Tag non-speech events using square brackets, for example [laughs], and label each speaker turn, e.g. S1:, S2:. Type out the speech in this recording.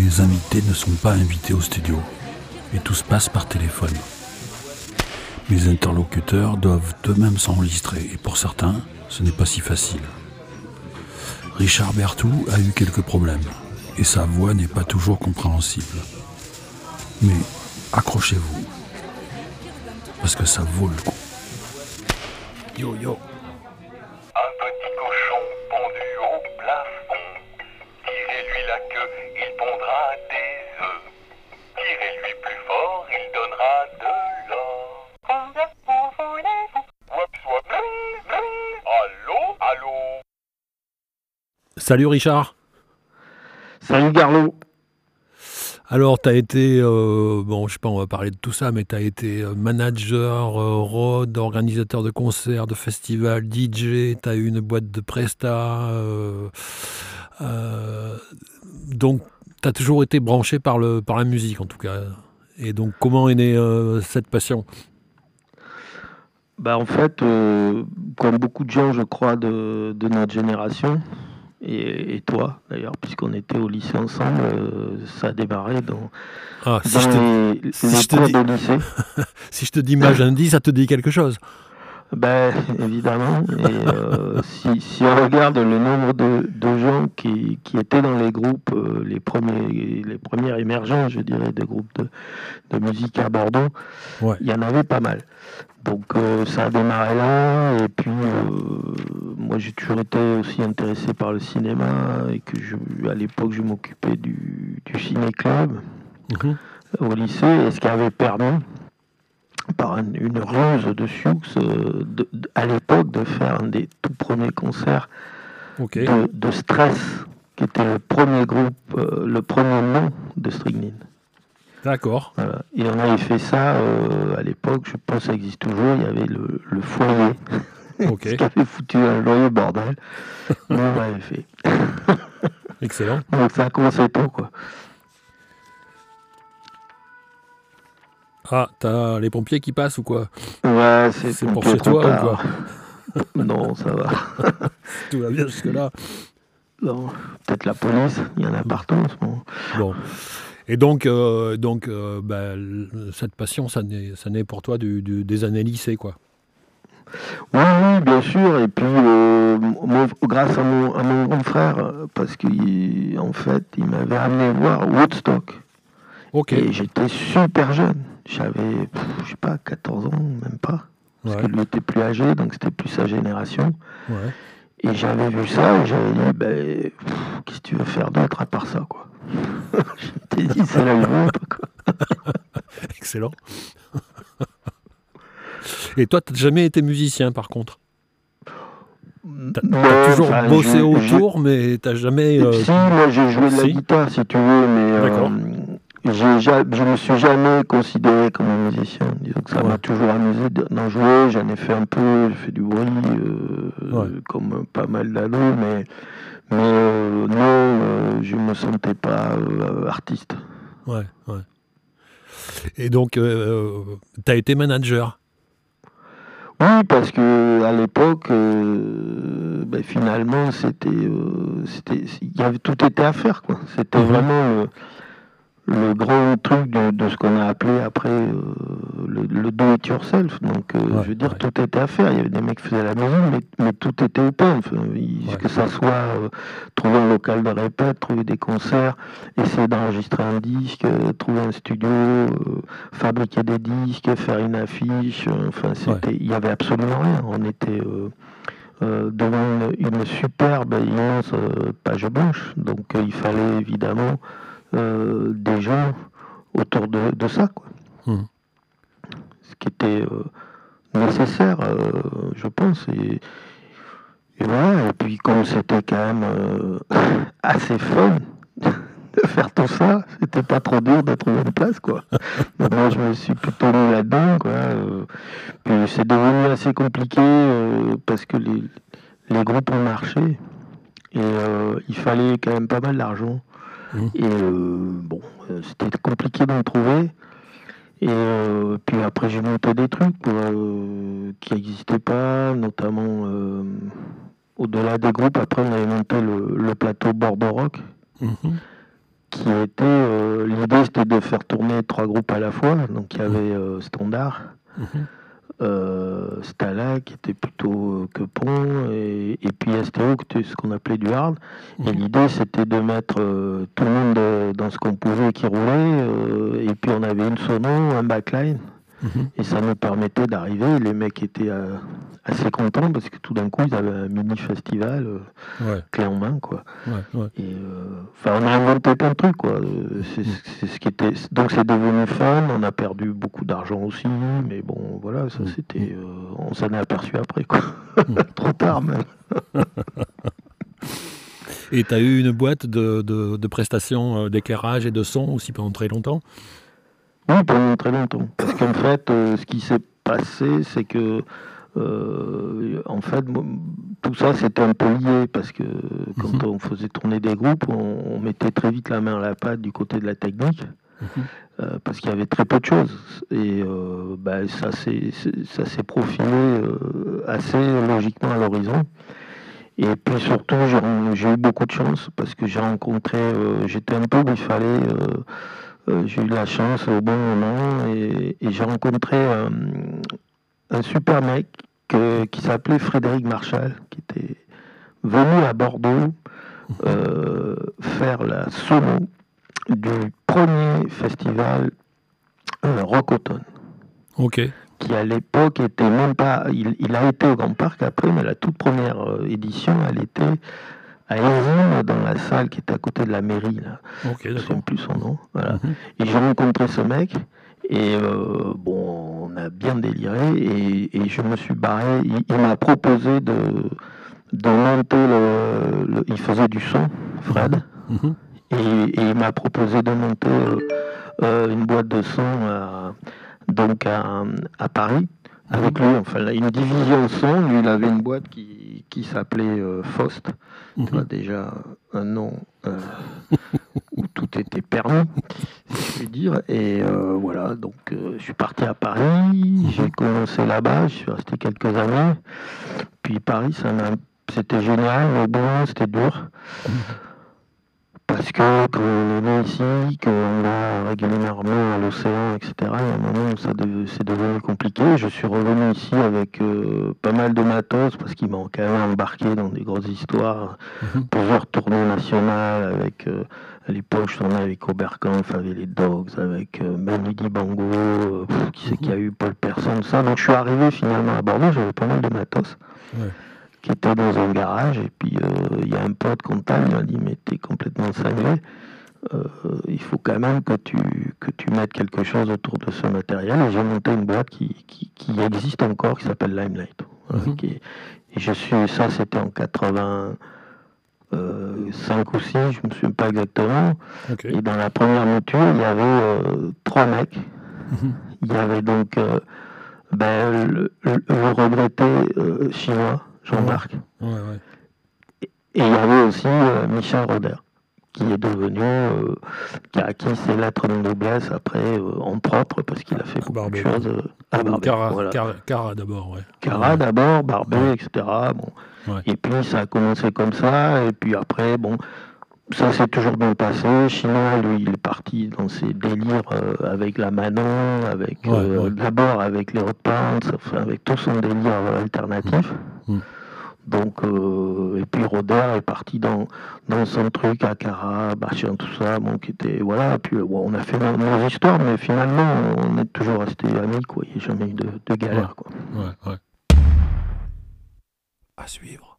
S1: mes invités ne sont pas invités au studio. Et tout se passe par téléphone. Mes interlocuteurs doivent eux-mêmes s'enregistrer. Et pour certains, ce n'est pas si facile. Richard Bertou a eu quelques problèmes. Et sa voix n'est pas toujours compréhensible. Mais accrochez-vous. Parce que ça vaut le coup. Yo yo. Salut Richard.
S2: Salut Garlot.
S1: Alors, tu as été, euh, bon, je sais pas, on va parler de tout ça, mais tu as été euh, manager, euh, road, organisateur de concerts, de festivals, DJ, tu as eu une boîte de Presta. euh, donc, tu as toujours été branché par, le, par la musique, en tout cas. Et donc, comment est née cette passion?
S2: Bah, en fait, comme beaucoup de gens, je crois, de, de notre génération, et, et toi d'ailleurs, puisqu'on était au lycée ensemble, euh, ça a démarré dans,
S1: ah, si,
S2: dans
S1: je te,
S2: les,
S1: si
S2: les
S1: je te dis-
S2: de lycée. [laughs]
S1: si je te dis ça te dit quelque chose?
S2: Ben, évidemment. Et euh, si, si on regarde le nombre de, de gens qui, qui étaient dans les groupes, euh, les, premiers, les premiers émergents, je dirais, des groupes de, de musique à Bordeaux,
S1: Ouais.
S2: il y en avait pas mal. Donc euh, ça a démarré là, et puis moi j'ai toujours été aussi intéressé par le cinéma, et que je, à l'époque je m'occupais du, du ciné-club
S1: Mhm.
S2: au lycée, et ce qui avait permis, par un- une ruse de Sioux, euh, de- de- à l'époque, de faire un des tout premiers concerts de, de Stress, qui était le premier groupe, euh, le premier nom de Strychnine.
S1: D'accord.
S2: Voilà. Et on avait fait ça euh, à l'époque, je pense que ça existe toujours, il y avait le, le foyer, [laughs] [laughs]
S1: Ok.
S2: ce qui avait foutu un joyeux bordel. Mais on l'avait fait. [laughs]
S1: Excellent.
S2: Donc ça a commencé tôt, quoi.
S1: Ah, t'as les pompiers qui passent ou quoi?
S2: Ouais, c'est
S1: C'est pour chez toi ou quoi? [laughs]
S2: Non, ça va.
S1: Tout va bien jusque-là.
S2: Non, peut-être la police, il y en a partout en ce moment.
S1: Bon. Et donc, euh, donc euh, bah, l- cette passion, ça naît, ça naît pour toi du- du- des années lycée, quoi?
S2: Oui, oui, bien sûr. Et puis, euh, grâce à mon, à mon grand frère, parce qu'en fait, il m'avait amené voir Woodstock.
S1: Ok.
S2: Et j'étais super jeune. J'avais, je sais pas, 14 ans, même pas. Parce
S1: Ouais,
S2: que lui était plus âgé, donc c'était plus sa génération.
S1: ouais.
S2: Et j'avais vu ça et j'avais dit, ben, qu'est-ce que tu veux faire d'autre à part ça, quoi? [laughs] Je t'ai dit, c'est la vôtre, quoi. [laughs]
S1: Excellent. Et toi, t'as jamais été musicien, par contre T'as
S2: Non,
S1: t'as toujours
S2: enfin,
S1: bossé
S2: je-
S1: autour, mais t'as jamais... euh,
S2: Si, moi j'ai joué de la
S1: si.
S2: guitare si tu veux, mais euh, ja- je me suis jamais considéré comme un musicien. Disons que ça
S1: Ouais.
S2: m'a toujours amusé de- d'en jouer, j'en ai fait un peu, j'ai fait du bruit, euh,
S1: Ouais.
S2: comme pas mal d'ados, mais, mais euh, non, euh, je me sentais pas euh, artiste.
S1: Ouais, ouais. Et donc, euh, t'as été manager
S2: Oui, parce que à l'époque, euh, ben, finalement, c'était, euh, c'était, il y avait tout était à faire, quoi. C'était
S1: Mhm.
S2: vraiment le, grand truc de, de ce qu'on a appelé après euh, le, le do it yourself. Donc, euh,
S1: Ouais,
S2: je veux dire,
S1: ouais.
S2: tout était à faire. Il y avait des mecs qui faisaient la maison, mais, mais tout était. Enfin, il-
S1: Ouais.
S2: Que ça soit euh, trouver un local de répète, trouver des concerts, essayer d'enregistrer un disque, trouver un studio, fabriquer des disques, faire une affiche. enfin, c'était, il y avait absolument rien. On était devant une, une superbe immense page blanche. Donc, il fallait évidemment euh, des gens autour de, de ça, quoi.
S1: Mhm.
S2: Ce qui était euh, nécessaire, euh, je pense. Et, et voilà. Et puis, comme c'était quand même [laughs] assez fun [laughs] de faire tout ça, c'était pas trop dur de trouver une place, quoi. [laughs] Moi, je me suis plutôt mis là-dedans, quoi. puis c'est devenu assez compliqué euh, parce que les, les groupes ont marché et euh, il fallait quand même pas mal d'argent. Et euh, bon, euh, c'était compliqué d'en trouver. Et euh, puis après, j'ai monté des trucs euh, qui n'existaient pas, notamment euh, au-delà des groupes, après, on avait monté le, plateau Bordeaux Rock. Mhm. Qui était. L'idée, c'était de faire tourner trois groupes à la fois. Donc, il y avait Standard. Mhm. Euh, Stala qui était plutôt que pont et, puis STO qui était ce qu'on appelait du hard. Et mhm. l'idée c'était de mettre euh, tout le monde dans ce qu'on pouvait qui roulait euh, et puis on avait une sono, un backline Mhm. Et ça nous permettait d'arriver. Les mecs étaient euh, assez contents parce que tout d'un coup, ils avaient un mini festival euh, clé en main, quoi. Et euh, on a inventé plein de trucs, quoi. C'est ce qui était. Donc, c'est devenu fun. On a perdu beaucoup d'argent aussi, mais bon, voilà, ça, mhm. c'était. on s'en est aperçu après, quoi. Mhm. [laughs] Trop tard, même. [laughs]
S1: Et tu as eu une boîte de, de prestations d'éclairage et de son aussi pendant très longtemps?
S2: Oui, pendant très longtemps. Parce qu'en fait, euh, ce qui s'est passé, c'est que euh, en fait, tout ça c'était un peu lié parce que quand mhm. on faisait tourner des groupes, on, mettait très vite la main à la pâte du côté de la technique. Mhm. Euh, parce qu'il y avait très peu de choses. Et bah, ça s'est profilé assez logiquement à l'horizon. Et puis surtout, j'ai eu beaucoup de chance parce que j'ai rencontré, j'étais un peu où il fallait j'ai eu la chance au bon moment et, j'ai rencontré un, super mec qui s'appelait Frédéric Marchal, qui était venu à Bordeaux euh, faire la solo du premier festival euh, Rock Automne.
S1: Ok.
S2: Qui à l'époque était même pas. Il, il, a été au Grand Parc après, mais la toute première édition, elle était à Erzine, dans la salle qui était à côté de la mairie. Là. je ne sais plus son nom. Voilà. Mhm. Et j'ai rencontré ce mec. Et euh, bon, on a bien déliré et, je me suis barré. Il, m'a proposé de, de monter le, Il faisait du son, Fred. Mhm. et, il m'a proposé de monter euh, euh, une boîte de son donc à, à Paris avec lui. Enfin, une division son. Lui, il avait une boîte qui, qui s'appelait Faust. Mhm. déjà un nom euh, où tout était permis, si je puis dire. Et euh, voilà, donc euh, je suis parti à Paris, j'ai commencé là-bas, je suis resté quelques années. Puis Paris, c'était génial, mais bon, c'était dur. Mhm parce que quand on est né ici, qu'on va régulièrement à l'océan, etc., il y a un moment où ça c'est devenu compliqué. Je suis revenu ici avec euh, pas mal de matos, parce qu'ils m'ont quand même embarqué dans des grosses histoires, mhm. plusieurs tournées nationales, avec, euh, à l'époque, je tournais avec Robert Kampf, avec les Dogs, avec euh, Manu Dibango, euh, qui c'est qu'il y a eu Paul Persson, tout ça. Donc je suis arrivé finalement à Bordeaux, j'avais pas mal de matos qui était dans un garage. Et puis, euh, il y a un pote comptable qui m'a dit Mais t'es complètement cinglé. Euh, il faut quand même que tu, que tu mettes quelque chose autour de ce matériel. Et j'ai monté une boîte qui, qui, existe encore, qui s'appelle Limelight. Mhm. et je suis, ça, c'était en 85 ou 6, je ne me souviens pas exactement. Et dans la première mouture, il y avait euh, trois mecs. Mhm. Il y avait donc ben, le, le, regretté chinois, Jean-Marc. Et il y avait aussi euh, Michel Roder, qui est devenu, euh, qui a acquis ses lettres de noblesse après euh, en propre, parce qu'il a fait beaucoup de choses
S1: à Barbé. Cara, d'abord, ouais.
S2: Cara d'abord, Barbé, etc. Bon. Et puis ça a commencé comme ça, et puis après, bon, ça s'est toujours bien passé. Chinois, lui, il est parti dans ses délires avec la Manon, avec d'abord avec les repas, avec tout son délire alternatif. Mm. Donc, euh, et puis Roder est parti dans, dans son truc à Cara, Bachien, tout ça, bon, qui était, voilà, puis on a fait nos, histoires, mais finalement, on est toujours resté amis, quoi, il n'y a jamais eu de, de galère, quoi.
S1: Ouais, ouais. À suivre.